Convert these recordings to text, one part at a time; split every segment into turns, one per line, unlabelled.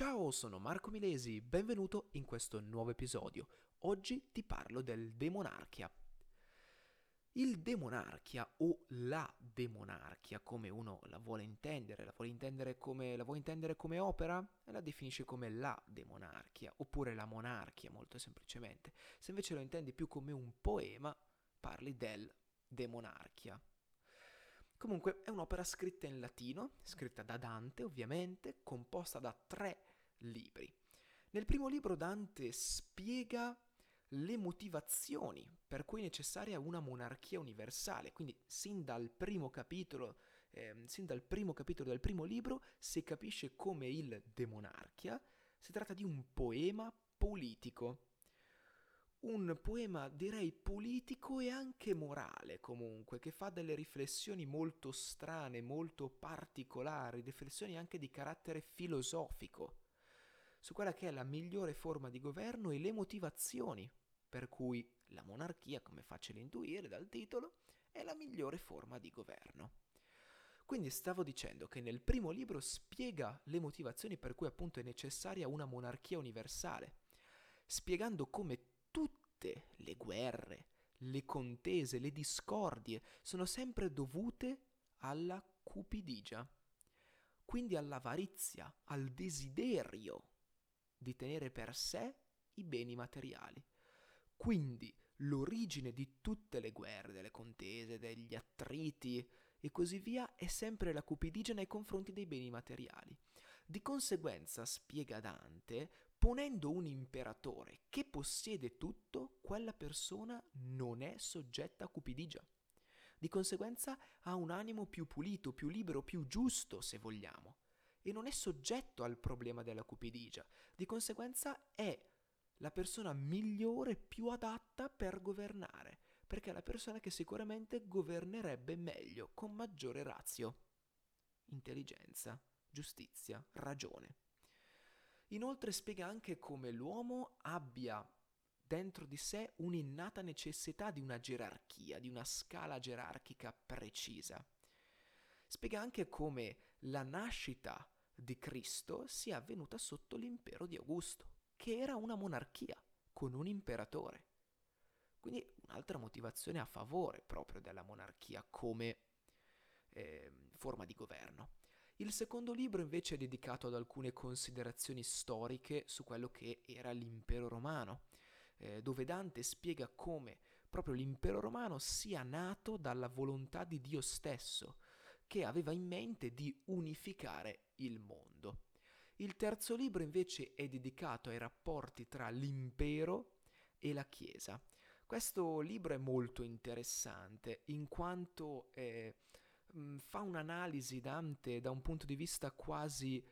Ciao, sono Marco Milesi, benvenuto in questo nuovo episodio. Oggi ti parlo del demonarchia. Il demonarchia o la demonarchia, come uno la vuole intendere, la vuole intendere come, la vuole intendere come opera la definisce come la demonarchia, oppure la monarchia molto semplicemente. Se invece lo intendi più come un poema, parli del demonarchia. Comunque è un'opera scritta in latino, scritta da Dante ovviamente, composta da tre libri. Nel primo libro Dante spiega le motivazioni per cui è necessaria una monarchia universale, quindi sin dal primo capitolo, eh, sin dal primo capitolo del primo libro si capisce come il demonarchia si tratta di un poema politico un poema direi politico e anche morale comunque, che fa delle riflessioni molto strane, molto particolari, riflessioni anche di carattere filosofico, su quella che è la migliore forma di governo e le motivazioni per cui la monarchia, come facile intuire dal titolo, è la migliore forma di governo. Quindi stavo dicendo che nel primo libro spiega le motivazioni per cui appunto è necessaria una monarchia universale, spiegando come tutte le guerre, le contese, le discordie sono sempre dovute alla cupidigia, quindi all'avarizia, al desiderio di tenere per sé i beni materiali. Quindi l'origine di tutte le guerre, delle contese, degli attriti e così via è sempre la cupidigia nei confronti dei beni materiali. Di conseguenza, spiega Dante, ponendo un imperatore che possiede tutto, quella persona non è soggetta a cupidigia. Di conseguenza ha un animo più pulito, più libero, più giusto, se vogliamo, e non è soggetto al problema della cupidigia. Di conseguenza è la persona migliore, più adatta per governare, perché è la persona che sicuramente governerebbe meglio, con maggiore razio, intelligenza, giustizia, ragione. Inoltre spiega anche come l'uomo abbia dentro di sé un'innata necessità di una gerarchia, di una scala gerarchica precisa. Spiega anche come la nascita di Cristo sia avvenuta sotto l'impero di Augusto che era una monarchia con un imperatore. Quindi un'altra motivazione a favore proprio della monarchia come eh, forma di governo. Il secondo libro invece è dedicato ad alcune considerazioni storiche su quello che era l'impero romano, eh, dove Dante spiega come proprio l'impero romano sia nato dalla volontà di Dio stesso, che aveva in mente di unificare il mondo. Il terzo libro invece è dedicato ai rapporti tra l'impero e la Chiesa. Questo libro è molto interessante in quanto eh, fa un'analisi Dante da un punto di vista quasi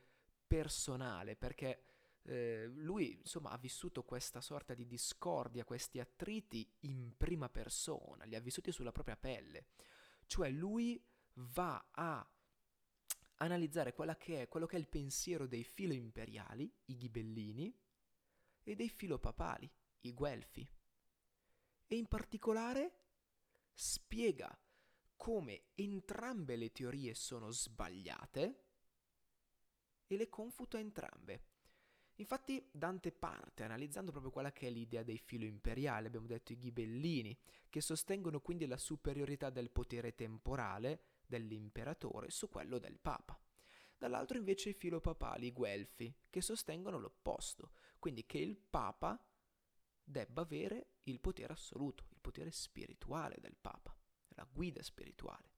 personale, perché eh, lui insomma ha vissuto questa sorta di discordia, questi attriti in prima persona, li ha vissuti sulla propria pelle. Cioè lui va a analizzare che è, quello che è il pensiero dei filo imperiali, i ghibellini, e dei filo papali, i guelfi. E in particolare spiega come entrambe le teorie sono sbagliate e le confuta entrambe. Infatti Dante parte analizzando proprio quella che è l'idea dei filo imperiali, abbiamo detto i ghibellini, che sostengono quindi la superiorità del potere temporale dell'imperatore su quello del papa. Dall'altro invece i filopapali, i guelfi, che sostengono l'opposto, quindi che il papa debba avere il potere assoluto, il potere spirituale del papa, la guida spirituale.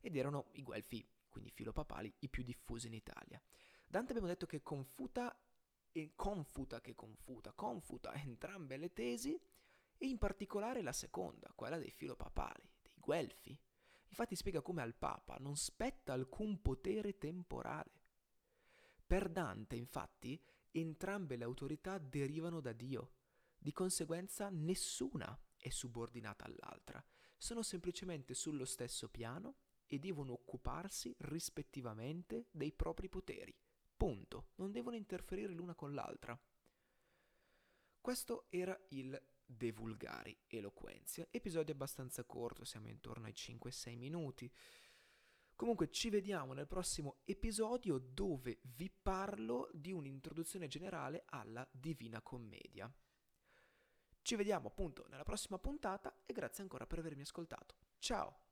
Ed erano i guelfi, quindi filopapali, i più diffusi in Italia. Dante abbiamo detto che confuta e confuta che confuta, confuta entrambe le tesi e in particolare la seconda, quella dei filopapali, dei guelfi, Infatti spiega come al Papa non spetta alcun potere temporale. Per Dante, infatti, entrambe le autorità derivano da Dio. Di conseguenza nessuna è subordinata all'altra, sono semplicemente sullo stesso piano e devono occuparsi rispettivamente dei propri poteri. Punto. Non devono interferire l'una con l'altra. Questo era il De Vulgari Eloquenzia. Episodio abbastanza corto, siamo intorno ai 5-6 minuti. Comunque ci vediamo nel prossimo episodio dove vi parlo di un'introduzione generale alla Divina Commedia. Ci vediamo appunto nella prossima puntata e grazie ancora per avermi ascoltato. Ciao!